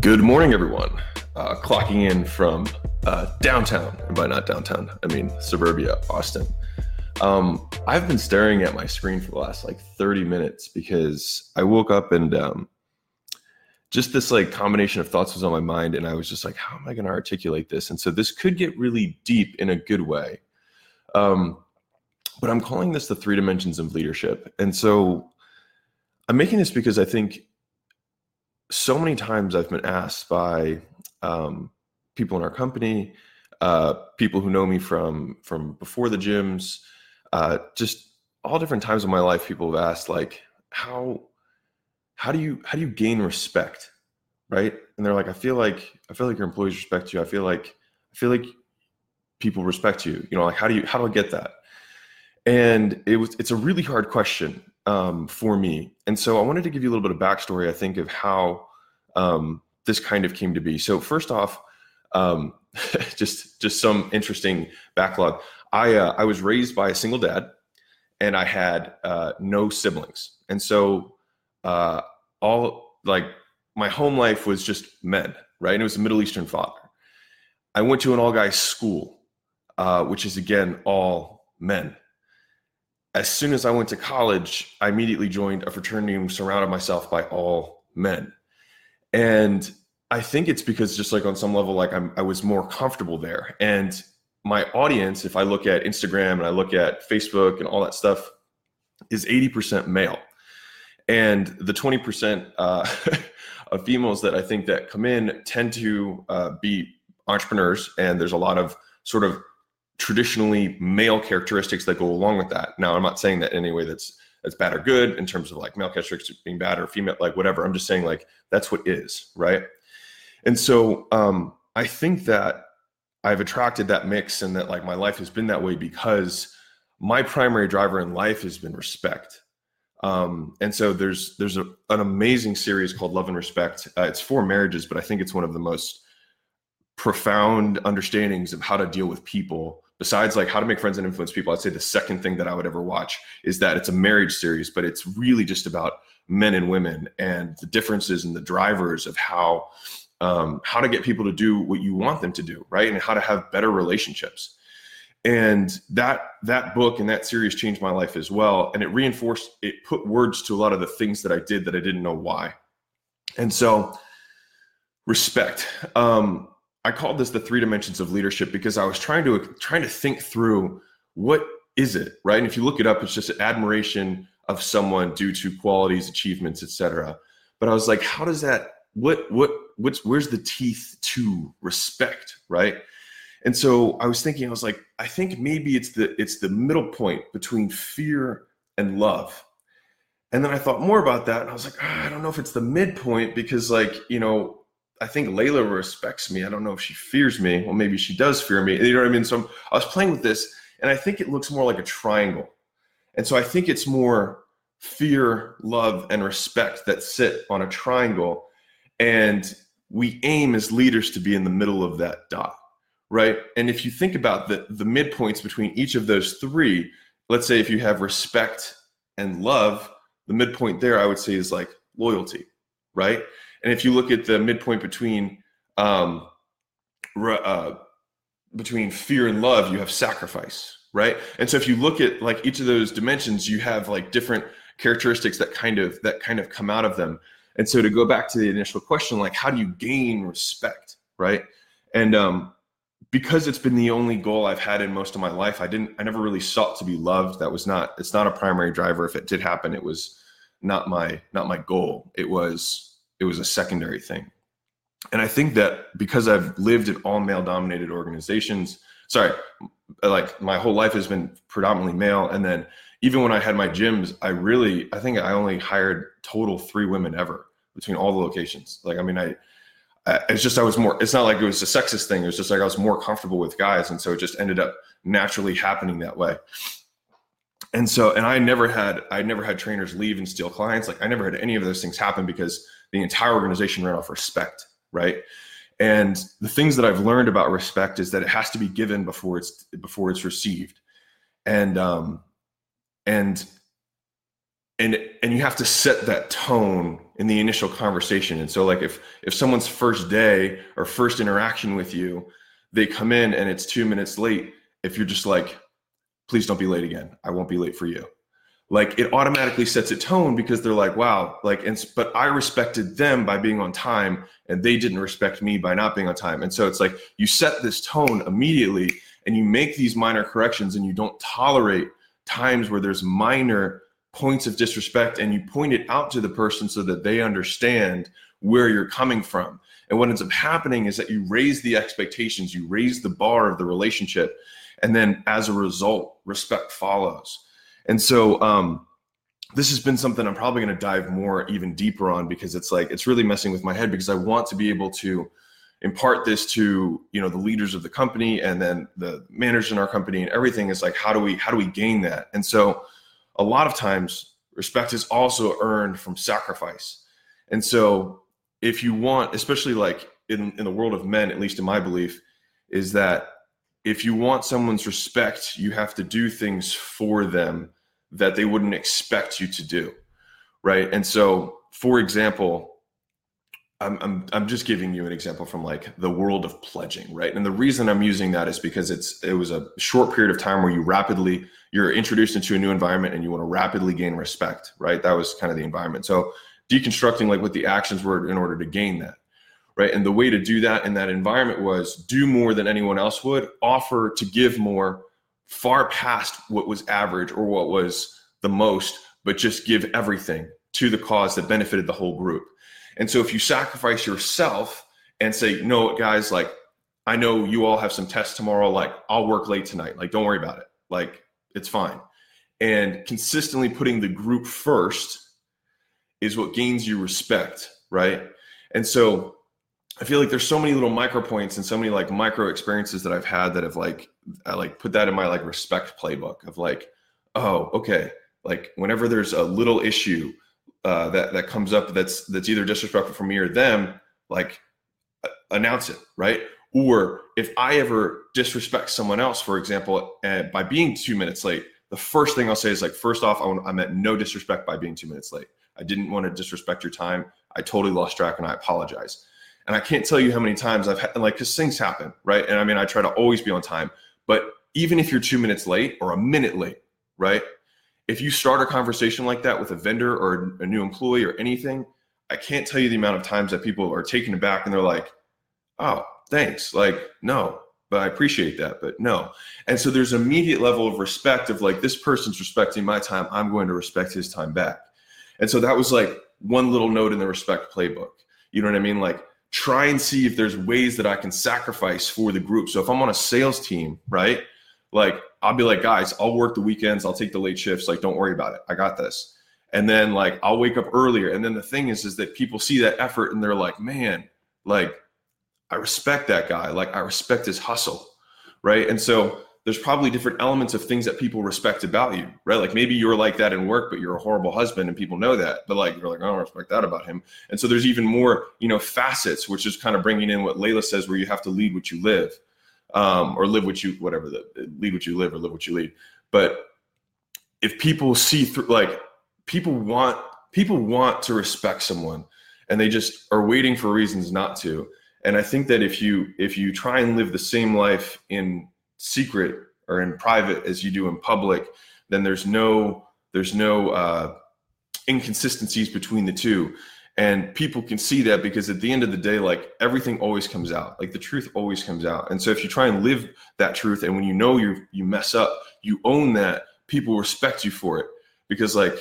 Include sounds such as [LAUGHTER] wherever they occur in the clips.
Good morning, everyone. Uh, clocking in from uh, downtown, and by not downtown, I mean suburbia, Austin. Um, I've been staring at my screen for the last like 30 minutes because I woke up and um, just this like combination of thoughts was on my mind, and I was just like, how am I going to articulate this? And so this could get really deep in a good way. Um, but I'm calling this the three dimensions of leadership. And so I'm making this because I think so many times I've been asked by um, people in our company, uh, people who know me from from before the gyms, uh, just all different times of my life. People have asked like, how how do you how do you gain respect, right? And they're like, I feel like I feel like your employees respect you. I feel like I feel like people respect you. You know, like how do you how do I get that? And it was it's a really hard question um, for me. And so I wanted to give you a little bit of backstory, I think, of how um, this kind of came to be. So first off, um, [LAUGHS] just just some interesting backlog. I uh, I was raised by a single dad, and I had uh, no siblings, and so uh, all like my home life was just men, right? And it was a Middle Eastern father. I went to an all guys school, uh, which is again all men as soon as I went to college, I immediately joined a fraternity and surrounded myself by all men. And I think it's because just like on some level, like I'm, I was more comfortable there. And my audience, if I look at Instagram and I look at Facebook and all that stuff, is 80% male. And the 20% uh, [LAUGHS] of females that I think that come in tend to uh, be entrepreneurs. And there's a lot of sort of traditionally male characteristics that go along with that. Now, I'm not saying that in any way that's that's bad or good in terms of like male characteristics being bad or female, like whatever. I'm just saying like that's what is, right? And so um, I think that I've attracted that mix and that like my life has been that way because my primary driver in life has been respect. Um, and so there's there's a, an amazing series called Love and Respect. Uh, it's for marriages, but I think it's one of the most profound understandings of how to deal with people besides like how to make friends and influence people i'd say the second thing that i would ever watch is that it's a marriage series but it's really just about men and women and the differences and the drivers of how um, how to get people to do what you want them to do right? And how to have better relationships. And that that book and that series changed my life as well. And it reinforced it put words to a lot of the things that i did that i didn't know why. And so respect. Um, I called this the three dimensions of leadership because I was trying to trying to think through what is it, right? And if you look it up, it's just admiration of someone due to qualities, achievements, etc. But I was like, how does that what what what's where's the teeth to respect, right? And so I was thinking, I was like, I think maybe it's the it's the middle point between fear and love. And then I thought more about that, and I was like, oh, I don't know if it's the midpoint because, like, you know, I think Leila respects me. I don't know if she fears me. Well, maybe she does fear me. You know what I mean? So I'm, I was playing with this, and I think it looks more like a triangle. And so I think it's more fear, love, and respect that sit on a triangle. And we aim as leaders to be in the middle of that dot, right? And if you think about the, the midpoints between each of those three, let's say if you have respect and love, the midpoint there I would say is like loyalty, right? And if you look at the midpoint between um, uh, between fear and love, you have sacrifice, right? And so if you look at like each of those dimensions, you have like different characteristics that kind of that kind of come out of them. And so to go back to the initial question, like how do you gain respect, right? And um, because it's been the only goal I've had in most of my life, I didn't, I never really sought to be loved. That was not, it's not a primary driver. If it did happen, it was not my, not my goal. It was it was a secondary thing. And I think that because I've lived in all male dominated organizations, sorry, like my whole life has been predominantly male. And then even when I had my gyms, I really, I think I only hired total three women ever between all the locations. Like, I mean, I, it's just I was more. It's not like it was a sexist thing. It was just like I was more comfortable with guys, and so it just ended up naturally happening that way. And so, and I never had, I never had trainers leave and steal clients. Like I never had any of those things happen because the entire organization ran off respect, right? And the things that I've learned about respect is that it has to be given before it's before it's received, and um, and and and you have to set that tone in the initial conversation. And so like if if someone's first day or first interaction with you, they come in and it's 2 minutes late, if you're just like please don't be late again. I won't be late for you. Like it automatically sets a tone because they're like, wow, like, and but I respected them by being on time and they didn't respect me by not being on time. And so it's like you set this tone immediately and you make these minor corrections and you don't tolerate times where there's minor points of disrespect and you point it out to the person so that they understand where you're coming from. And what ends up happening is that you raise the expectations, you raise the bar of the relationship and then as a result respect follows. And so um, this has been something i'm probably going to dive more even deeper on because it's like it's really messing with my head because i want to be able to impart this to you know the leaders of the company and then the managers in our company and everything is like how do we how do we gain that? And so a lot of times respect is also earned from sacrifice. And so if you want especially like in, in the world of men at least in my belief is that if you want someone's respect, you have to do things for them that they wouldn't expect you to do. Right. And so, for example, I'm, I'm, I'm just giving you an example from like the world of pledging, right? And the reason I'm using that is because it's it was a short period of time where you rapidly you're introduced into a new environment and you want to rapidly gain respect, right? That was kind of the environment. So deconstructing like what the actions were in order to gain that right? And the way to do that in that environment was do more than anyone else would, offer to give more far past what was average or what was the most, but just give everything to the cause that benefited the whole group. And so if you sacrifice yourself and say, no, guys, like, I know you all have some tests tomorrow, like, I'll work late tonight. Like, don't worry about it. Like, it's fine. And consistently putting the group first is what gains you respect, right? And so I feel like there's so many little micro points and so many like micro experiences that I've had that have like I like put that in my like respect playbook of like, oh, okay, like whenever there's a little issue uh, that that comes up that's that's either disrespectful for me or them, like announce it, right? Or if I ever disrespect someone else, for example, uh, by being two minutes late, the first thing I'll say is like, first off, I, want, I meant no disrespect by being two minutes late. I didn't want to disrespect your time. I totally lost track and I apologize. And I can't tell you how many times I've had, like, because things happen, right? And I mean, I try to always be on time. But even if you're two minutes late or a minute late, right? If you start a conversation like that with a vendor or a new employee or anything, I can't tell you the amount of times that people are taken aback and they're like, oh, thanks. Like, no, but I appreciate that, but no. And so there's an immediate level of respect of like, this person's respecting my time. I'm going to respect his time back. And so that was like one little note in the respect playbook. You know what I mean? Like, try and see if there's ways that I can sacrifice for the group. So if I'm on a sales team, right? Like I'll be like, guys, I'll work the weekends, I'll take the late shifts. Like, don't worry about it. I got this. And then like I'll wake up earlier. And then the thing is, is that people see that effort and they're like, man, like I respect that guy. Like I respect his hustle. Right. And so there's probably different elements of things that people respect about you, right? Like maybe you're like that in work, but you're a horrible husband and people know that. But like you're like, I don't respect that about him. And so there's even more, you know, facets, which is kind of bringing in what Leila says, where you have to lead what you live, um, or live what you whatever the lead what you live or live what you lead. But if people see through, like people want people want to respect someone, and they just are waiting for reasons not to. And I think that if you if you try and live the same life in secret or in private as you do in public, then there's no there's no uh, inconsistencies between the two. And people can see that because at the end of the day like everything always comes out. Like the truth always comes out. And so if you try and live that truth and when you know you you mess up you own that people respect you for it. Because like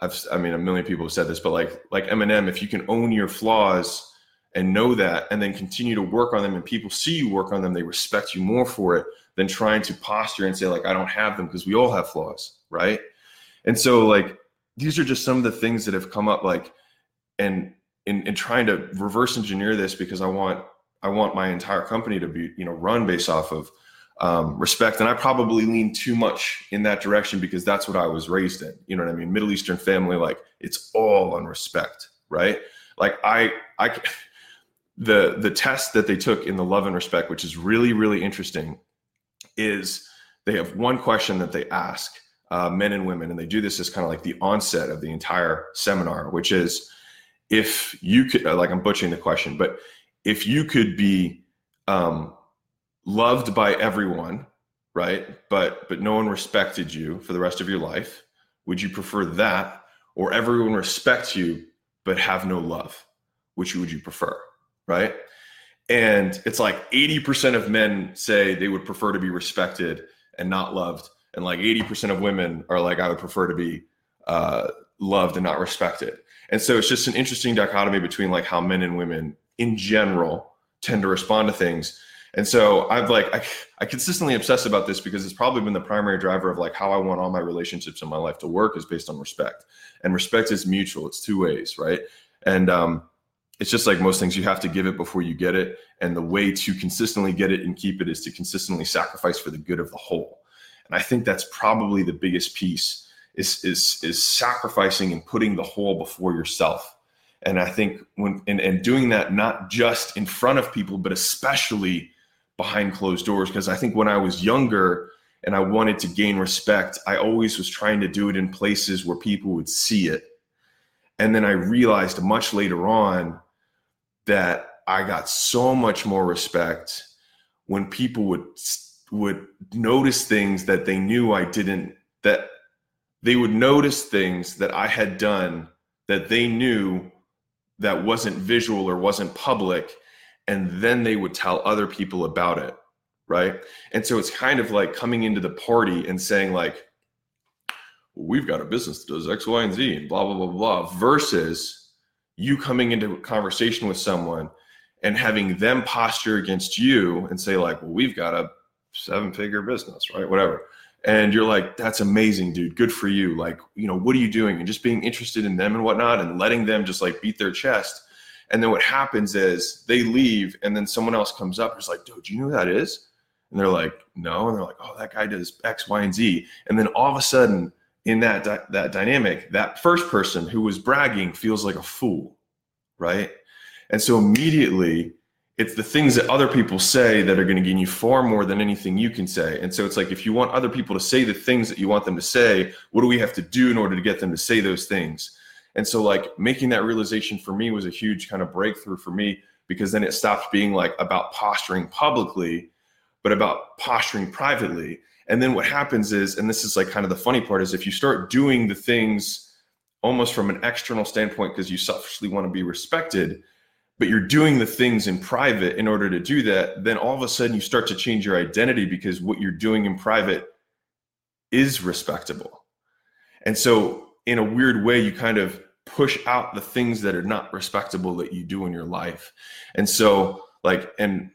i've i mean a million people have said this but like like eminem if you can own your flaws and know that and then continue to work on them and people see you work on them they respect you more for it than trying to posture and say like i don't have them because we all have flaws right? And so like these are just some of the things that have come up like and in, in trying to reverse engineer this because i want i want my entire company to be you know run based off of um, respect and i probably lean too much in that direction because that's what i was raised in you know what i mean? Middle eastern family like it's all on respect right? Like i i [LAUGHS] the the test that they took in the love and respect which is really really interesting is they have one question that they ask uh, men and women and they do this as kind of like the onset of the entire seminar which is if you could, like, I'm butchering the question, but if you could be um, loved by everyone, right? But but no one respected you for the rest of your life. Would you prefer that, or everyone respects you but have no love? Which would you prefer, right? And it's like 80% of men say they would prefer to be respected and not loved, and like 80% of women are like, I would prefer to be uh, loved and not respected. And so it's just an interesting dichotomy between like how men and women in general tend to respond to things. And so I've like I, I consistently obsess about this because it's probably been the primary driver of like how I want all my relationships in my life to work is based on respect. And respect is mutual. It's two ways, right? And um, it's just like most things, you have to give it before you get it. And the way to consistently get it and keep it is to consistently sacrifice for the good of the whole. And I think that's probably the biggest piece is is is sacrificing and putting the whole before yourself. And I think when and, and doing that not just in front of people, but especially behind closed doors. Because I think when I was younger and I wanted to gain respect, I always was trying to do it in places where people would see it. And then I realized much later on that I got so much more respect when people would would notice things that they knew I didn't that they would notice things that I had done that they knew that wasn't visual or wasn't public and then they would tell other people about it right? And so it's kind of like coming into the party and saying like well, we've got a business that does x y and z and blah blah blah blah versus you coming into a conversation with someone and having them posture against you and say like well we've got a seven figure business right? Whatever. And you're like that's amazing dude. Good for you. Like you know what are you doing? And just being interested in them and whatnot and letting them just like beat their chest. And then what happens is they leave and then someone else comes up and is like dude do you know who that is? And they're like no. And they're like oh that guy does x y and z. And then all of a sudden in that that dynamic that first person who was bragging feels like a fool right and so immediately it's the things that other people say that are going to gain you far more than anything you can say. And so it's like if you want other people to say the things that you want them to say, what do we have to do in order to get them to say those things? And so like making that realization for me was a huge kind of breakthrough for me because then it stopped being like about posturing publicly, but about posturing privately. And then what happens is, and this is like kind of the funny part, is if you start doing the things almost from an external standpoint because you selfishly want to be respected, but you're doing the things in private in order to do that, then all of a sudden you start to change your identity because what you're doing in private is respectable. And so, in a weird way, you kind of push out the things that are not respectable that you do in your life. And so, like, and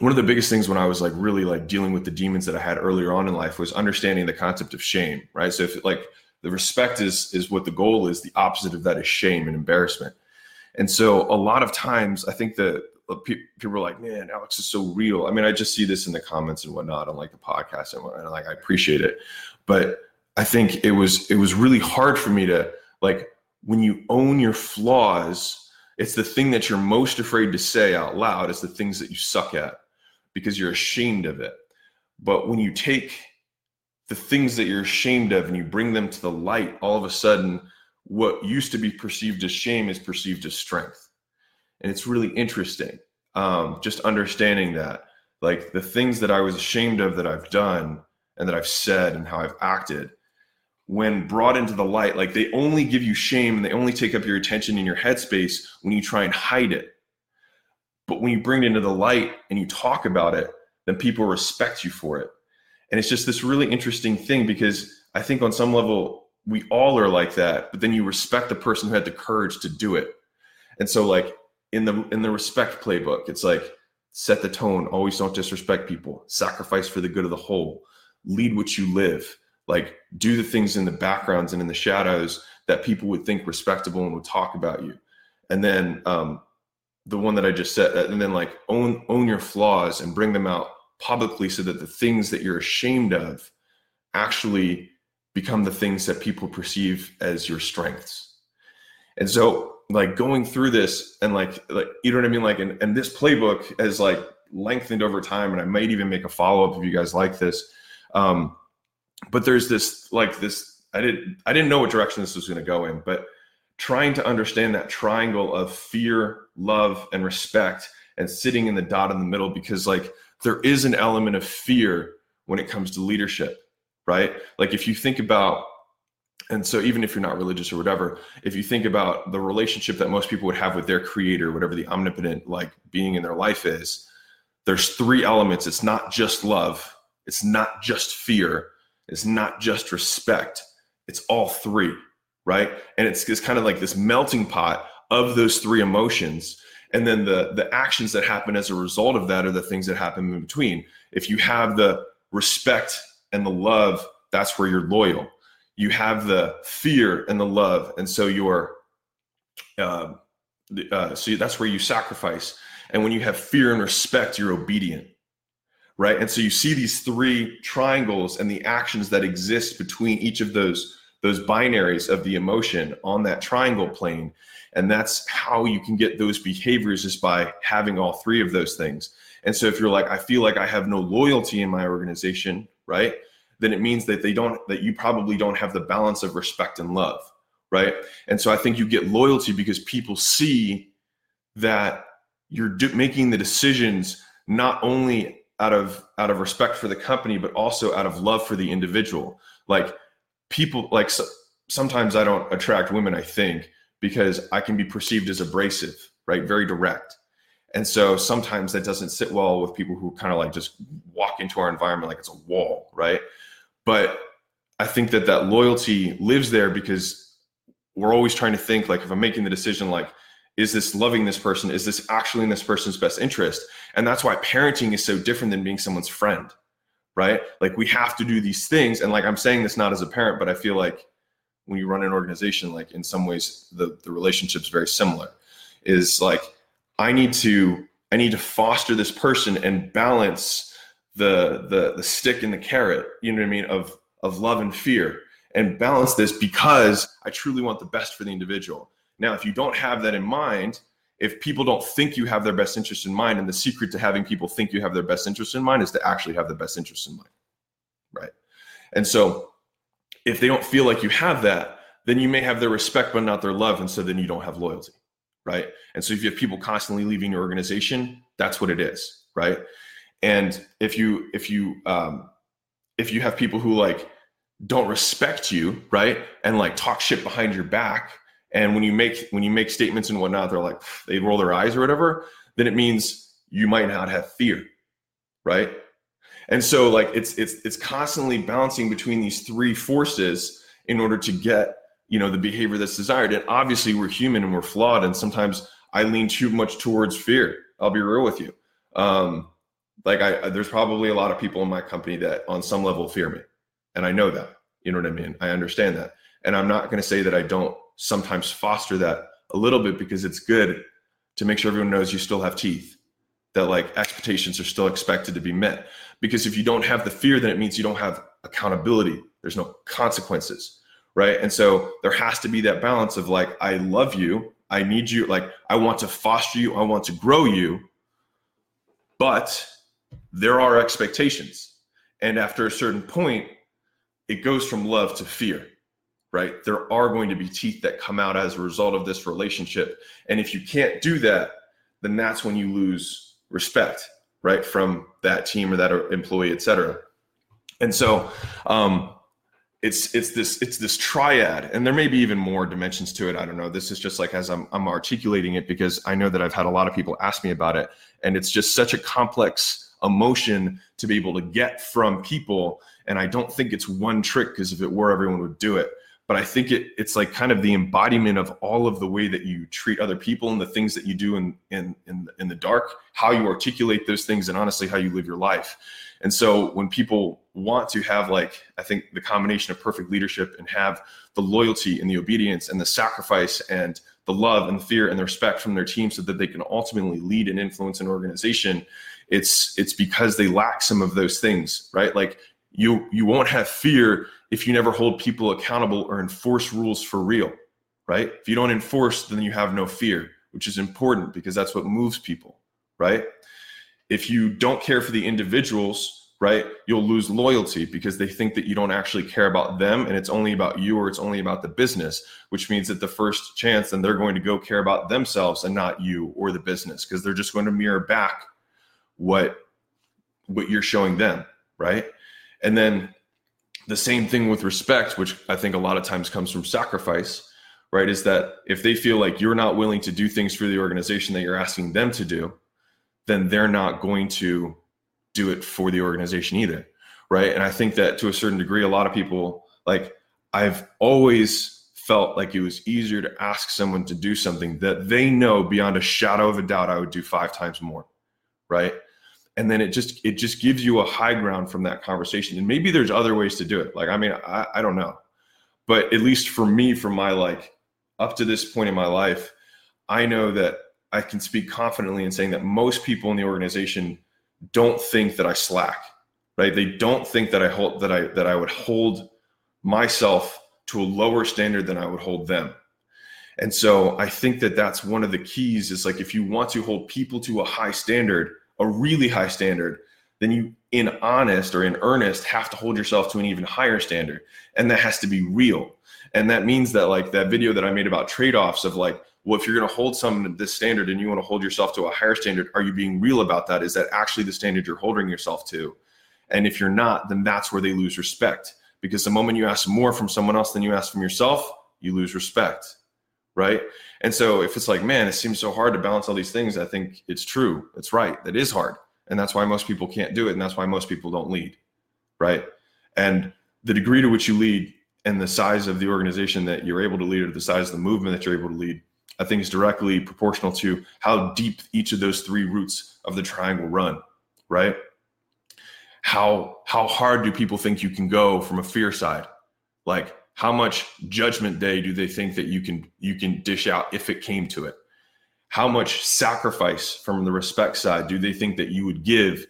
one of the biggest things when I was like really like dealing with the demons that I had earlier on in life was understanding the concept of shame, right? So, if like the respect is is what the goal is, the opposite of that is shame and embarrassment. And so a lot of times I think that uh, people are like, man, Alex is so real. I mean, I just see this in the comments and whatnot on like the podcast and whatnot. Like, I appreciate it. But I think it was, it was really hard for me to like, when you own your flaws, it's the thing that you're most afraid to say out loud is the things that you suck at because you're ashamed of it. But when you take the things that you're ashamed of and you bring them to the light, all of a sudden what used to be perceived as shame is perceived as strength. And it's really interesting. Um, just understanding that, like the things that I was ashamed of that I've done and that I've said and how I've acted, when brought into the light, like they only give you shame and they only take up your attention in your headspace when you try and hide it. But when you bring it into the light and you talk about it, then people respect you for it. And it's just this really interesting thing because I think on some level, we all are like that but then you respect the person who had the courage to do it and so like in the in the respect playbook it's like set the tone always don't disrespect people sacrifice for the good of the whole lead what you live like do the things in the backgrounds and in the shadows that people would think respectable and would talk about you and then um the one that i just said and then like own own your flaws and bring them out publicly so that the things that you're ashamed of actually become the things that people perceive as your strengths. And so like going through this and like like you know what I mean? Like and, and this playbook has like lengthened over time and I might even make a follow-up if you guys like this. Um, but there's this like this I didn't I didn't know what direction this was gonna go in, but trying to understand that triangle of fear, love, and respect and sitting in the dot in the middle because like there is an element of fear when it comes to leadership, right? Like if you think about and so even if you're not religious or whatever, if you think about the relationship that most people would have with their creator, whatever the omnipotent like being in their life is, there's three elements. It's not just love, it's not just fear, it's not just respect. It's all three right? And it's, it's kind of like this melting pot of those three emotions. And then the, the actions that happen as a result of that are the things that happen in between. If you have the respect and the love, that's where you're loyal. You have the fear and the love, and so you're, uh, uh, so that's where you sacrifice. And when you have fear and respect, you're obedient, right? And so you see these three triangles and the actions that exist between each of those those binaries of the emotion on that triangle plane. And that's how you can get those behaviors is by having all three of those things. And so if you're like, I feel like I have no loyalty in my organization, right? Then it means that they don't, that you probably don't have the balance of respect and love, right? And so I think you get loyalty because people see that you're do- making the decisions not only out of out of respect for the company but also out of love for the individual like people like so, sometimes I don't attract women, I think, because I can be perceived as abrasive, right? Very direct. And so sometimes that doesn't sit well with people who kind of like just walk into our environment like it's a wall, right? But I think that that loyalty lives there because we're always trying to think like if I'm making the decision like is this loving this person is this actually in this person's best interest and that's why parenting is so different than being someone's friend right? Like we have to do these things. And like I'm saying this not as a parent, but I feel like when you run an organization, like in some ways the the relationship's very similar. Is like I need to I need to foster this person and balance the the the stick and the carrot, you know what I mean, of of love and fear and balance this because I truly want the best for the individual. Now, if you don't have that in mind, if people don't think you have their best interest in mind and the secret to having people think you have their best interest in mind is to actually have the best interest in mind right? And so if they don't feel like you have that then you may have their respect but not their love and so then you don't have loyalty right? And so if you have people constantly leaving your organization that's what it is right? And if you if you um if you have people who like don't respect you right and like talk shit behind your back and when you make when you make statements and whatnot, they're like they roll their eyes or whatever. Then it means you might not have fear, right? And so like it's it's it's constantly balancing between these three forces in order to get you know the behavior that's desired. And obviously we're human and we're flawed, and sometimes I lean too much towards fear. I'll be real with you. Um, like I, there's probably a lot of people in my company that on some level fear me, and I know that. You know what I mean? I understand that, and I'm not going to say that I don't sometimes foster that a little bit because it's good to make sure everyone knows you still have teeth that like expectations are still expected to be met. Because if you don't have the fear then it means you don't have accountability. There's no consequences right? And so there has to be that balance of like i love you i need you like i want to foster you i want to grow you but there are expectations. And after a certain point it goes from love to fear right? There are going to be teeth that come out as a result of this relationship. And if you can't do that, then that's when you lose respect, right? From that team or that employee, et cetera. And so, um, it's it's this it's this triad and there may be even more dimensions to it i don't know this is just like as i'm i'm articulating it because i know that i've had a lot of people ask me about it and it's just such a complex emotion to be able to get from people and i don't think it's one trick because if it were everyone would do it but I think it it's like kind of the embodiment of all of the way that you treat other people and the things that you do in in in, in the dark, how you articulate those things, and honestly how you live your life. And so when people want to have like I think the combination of perfect leadership and have the loyalty and the obedience and the sacrifice and the love and the fear and the respect from their team so that they can ultimately lead and influence an organization it's it's because they lack some of those things right like you you won't have fear if you never hold people accountable or enforce rules for real, right? If you don't enforce, then you have no fear, which is important because that's what moves people, right? If you don't care for the individuals, right? You'll lose loyalty because they think that you don't actually care about them and it's only about you or it's only about the business, which means that the first chance then they're going to go care about themselves and not you or the business because they're just going to mirror back what what you're showing them, right? And then the same thing with respect, which I think a lot of times comes from sacrifice, right? Is that if they feel like you're not willing to do things for the organization that you're asking them to do, then they're not going to do it for the organization either right and i think that to a certain degree a lot of people like i've always felt like it was easier to ask someone to do something that they know beyond a shadow of a doubt i would do five times more right and then it just it just gives you a high ground from that conversation and maybe there's other ways to do it like i mean i, I don't know but at least for me from my like up to this point in my life i know that i can speak confidently in saying that most people in the organization don't think that I slack, right? They don't think that I hold that I that I would hold myself to a lower standard than I would hold them. And so I think that that's one of the keys is like if you want to hold people to a high standard, a really high standard, then you in honest or in earnest have to hold yourself to an even higher standard. And that has to be real. And that means that like that video that I made about trade-offs of like well, if you're going to hold someone to this standard and you want to hold yourself to a higher standard, are you being real about that? Is that actually the standard you're holding yourself to? And if you're not, then that's where they lose respect. Because the moment you ask more from someone else than you ask from yourself, you lose respect. Right. And so if it's like, man, it seems so hard to balance all these things, I think it's true. It's right. That is hard. And that's why most people can't do it. And that's why most people don't lead. Right. And the degree to which you lead and the size of the organization that you're able to lead or the size of the movement that you're able to lead I think is directly proportional to how deep each of those three roots of the triangle run, right? How how hard do people think you can go from a fear side? Like how much judgment day do they think that you can you can dish out if it came to it? How much sacrifice from the respect side do they think that you would give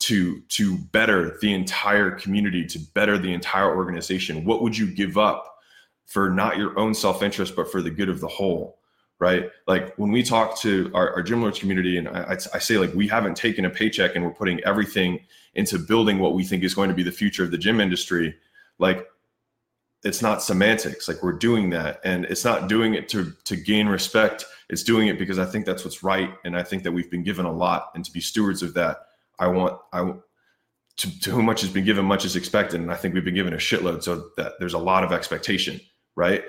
to to better the entire community, to better the entire organization? What would you give up for not your own self-interest but for the good of the whole? right? Like when we talk to our, our Gym Launch community, and I, I, say like we haven't taken a paycheck and we're putting everything into building what we think is going to be the future of the gym industry. Like it's not semantics. Like we're doing that, and it's not doing it to to gain respect. It's doing it because I think that's what's right, and I think that we've been given a lot, and to be stewards of that, I want I. To, to whom much has been given, much is expected, and I think we've been given a shitload. So that there's a lot of expectation, right?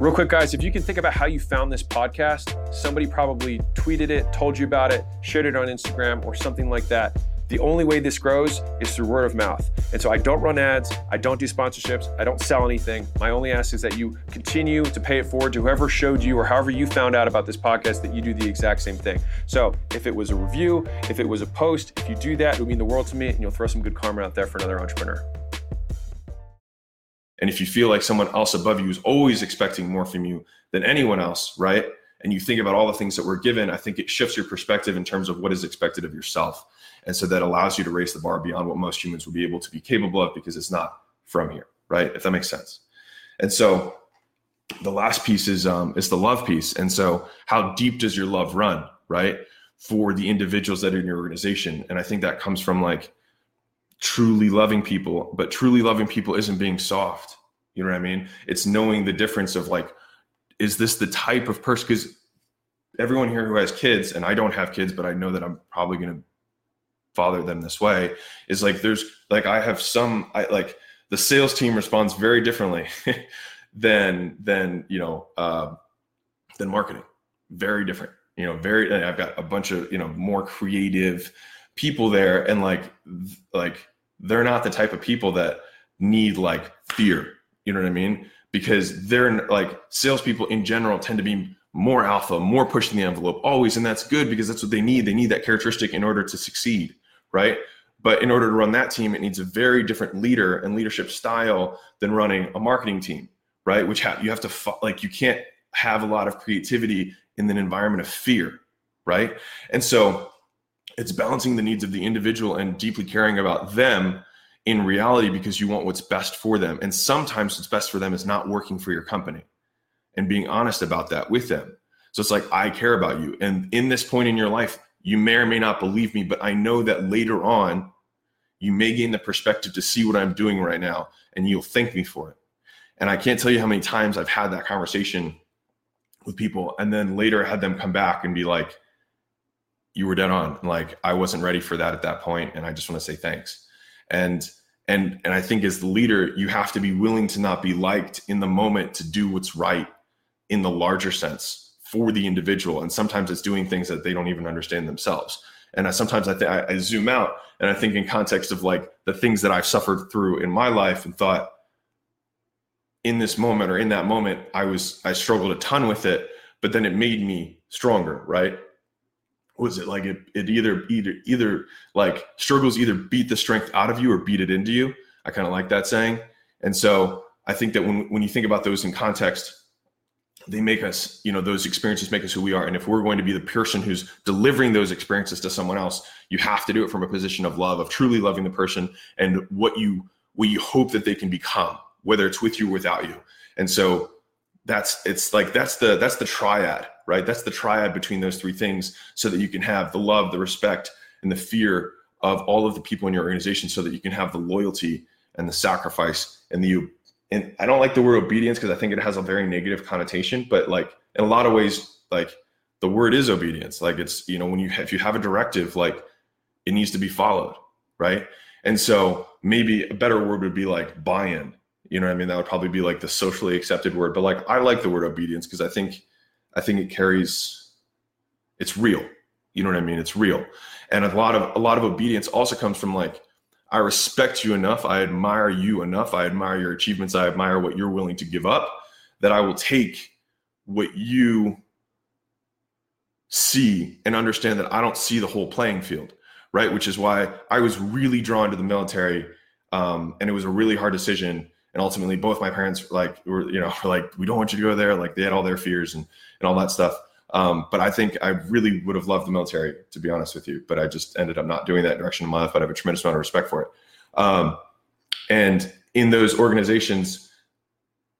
Real quick, guys, if you can think about how you found this podcast, somebody probably tweeted it, told you about it, shared it on Instagram, or something like that. The only way this grows is through word of mouth. And so I don't run ads, I don't do sponsorships, I don't sell anything. My only ask is that you continue to pay it forward to whoever showed you or however you found out about this podcast that you do the exact same thing. So if it was a review, if it was a post, if you do that, it would mean the world to me and you'll throw some good karma out there for another entrepreneur. And if you feel like someone else above you is always expecting more from you than anyone else, right? And you think about all the things that we're given, I think it shifts your perspective in terms of what is expected of yourself. And so that allows you to raise the bar beyond what most humans would be able to be capable of because it's not from here, right? If that makes sense. And so the last piece is um, is the love piece. And so how deep does your love run, right? For the individuals that are in your organization. And I think that comes from like truly loving people, but truly loving people isn't being soft. You know what I mean? It's knowing the difference of like, is this the type of person? Because everyone here who has kids, and I don't have kids, but I know that I'm probably going to father them this way, is like, there's like, I have some, I like, the sales team responds very differently [LAUGHS] than, than, you know, uh, than marketing. Very different, you know, very, I've got a bunch of, you know, more creative people there and like, like, they're not the type of people that need like fear. You know what I mean? Because they're like salespeople in general tend to be more alpha, more pushing the envelope always. And that's good because that's what they need. They need that characteristic in order to succeed. Right. But in order to run that team, it needs a very different leader and leadership style than running a marketing team. Right. Which ha- you have to, like, you can't have a lot of creativity in an environment of fear. Right. And so it's balancing the needs of the individual and deeply caring about them in reality because you want what's best for them. And sometimes what's best for them is not working for your company and being honest about that with them. So it's like, I care about you. And in this point in your life, you may or may not believe me, but I know that later on, you may gain the perspective to see what I'm doing right now and you'll thank me for it. And I can't tell you how many times I've had that conversation with people and then later had them come back and be like, you were dead on. Like I wasn't ready for that at that point, and I just want to say thanks. And and and I think as the leader, you have to be willing to not be liked in the moment to do what's right in the larger sense for the individual. And sometimes it's doing things that they don't even understand themselves. And I, sometimes I, th- I zoom out and I think in context of like the things that I've suffered through in my life and thought in this moment or in that moment, I was I struggled a ton with it, but then it made me stronger, right? was it like it, it either either either like struggles either beat the strength out of you or beat it into you i kind of like that saying and so i think that when when you think about those in context they make us you know those experiences make us who we are and if we're going to be the person who's delivering those experiences to someone else you have to do it from a position of love of truly loving the person and what you what you hope that they can become whether it's with you or without you and so that's it's like that's the that's the triad right? That's the triad between those three things so that you can have the love, the respect, and the fear of all of the people in your organization so that you can have the loyalty and the sacrifice and the and I don't like the word obedience because I think it has a very negative connotation, but like in a lot of ways, like the word is obedience. Like it's, you know, when you if you have a directive, like it needs to be followed, right? And so maybe a better word would be like buy-in. You know what I mean? That would probably be like the socially accepted word. But like I like the word obedience because I think I think it carries it's real. You know what I mean? It's real. And a lot of a lot of obedience also comes from like I respect you enough, I admire you enough, I admire your achievements, I admire what you're willing to give up that I will take what you see and understand that I don't see the whole playing field, right? Which is why I was really drawn to the military um, and it was a really hard decision. And ultimately both my parents like were you know [LAUGHS] were like we don't want you to go there. Like they had all their fears and and all that stuff um, but i think i really would have loved the military to be honest with you but i just ended up not doing that direction in my life but i have a tremendous amount of respect for it um, and in those organizations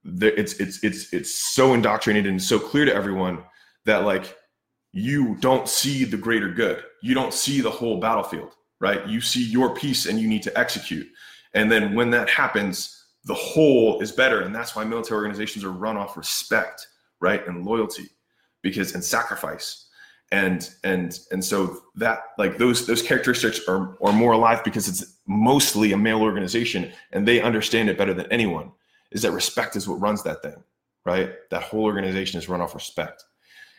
it's it's it's it's so indoctrinated and so clear to everyone that like you don't see the greater good you don't see the whole battlefield right you see your piece and you need to execute and then when that happens the whole is better. And that's why military organizations are run off respect, right? And loyalty because and sacrifice. And and and so that like those those characteristics are are more alive because it's mostly a male organization and they understand it better than anyone. Is that respect is what runs that thing, right? That whole organization is run off respect.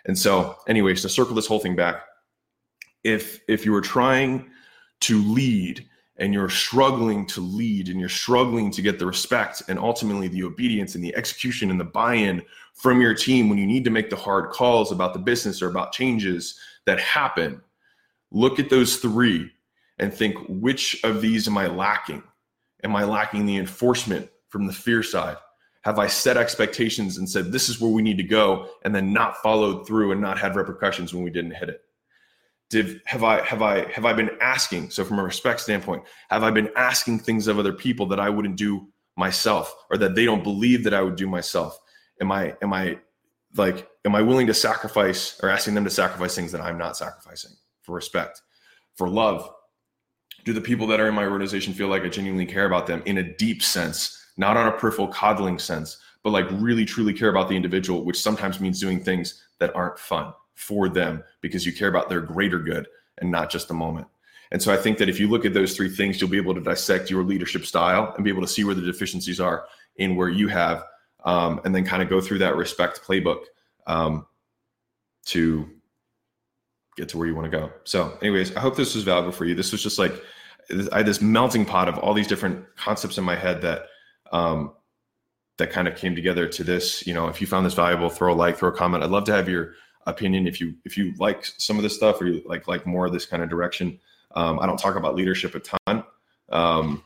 And so, anyways, to circle this whole thing back, if if you were trying to lead and you're struggling to lead and you're struggling to get the respect and ultimately the obedience and the execution and the buy-in from your team when you need to make the hard calls about the business or about changes that happen look at those three and think which of these am i lacking? Am i lacking the enforcement from the fear side? Have i set expectations and said this is where we need to go and then not followed through and not had repercussions when we didn't hit it have I have I have I been asking? So from a respect standpoint, have I been asking things of other people that I wouldn't do myself, or that they don't believe that I would do myself? Am I am I like am I willing to sacrifice or asking them to sacrifice things that I'm not sacrificing for respect, for love? Do the people that are in my organization feel like I genuinely care about them in a deep sense, not on a peripheral coddling sense, but like really truly care about the individual, which sometimes means doing things that aren't fun for them because you care about their greater good and not just the moment. And so I think that if you look at those three things, you'll be able to dissect your leadership style and be able to see where the deficiencies are in where you have, um, and then kind of go through that respect playbook um, to get to where you want to go. So, anyways, I hope this was valuable for you. This was just like I had this melting pot of all these different concepts in my head that um, that kind of came together to this. You know, if you found this valuable, throw a like, throw a comment. I'd love to have your opinion. If you if you like some of this stuff or you like like more of this kind of direction um, i don't talk about leadership a ton. Um,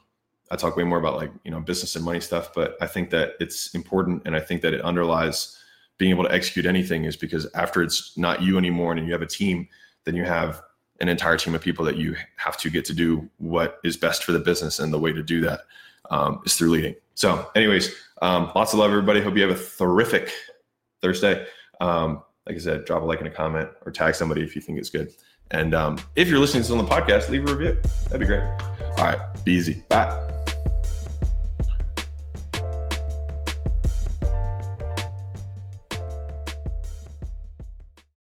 i talk way more about like you know business and money stuff but i think that it's important and i think that it underlies being able to execute anything is because after it's not you anymore and you have a team then you have an entire team of people that you have to get to do what is best for the business and the way to do that um, is through leading. So anyways um, lots of love everybody. Hope you have a terrific thursday. Um, like I said, drop a like and a comment or tag somebody if you think it's good. And um, if you're listening to this on the podcast, leave a review. That'd be great. All right, be easy. Bye.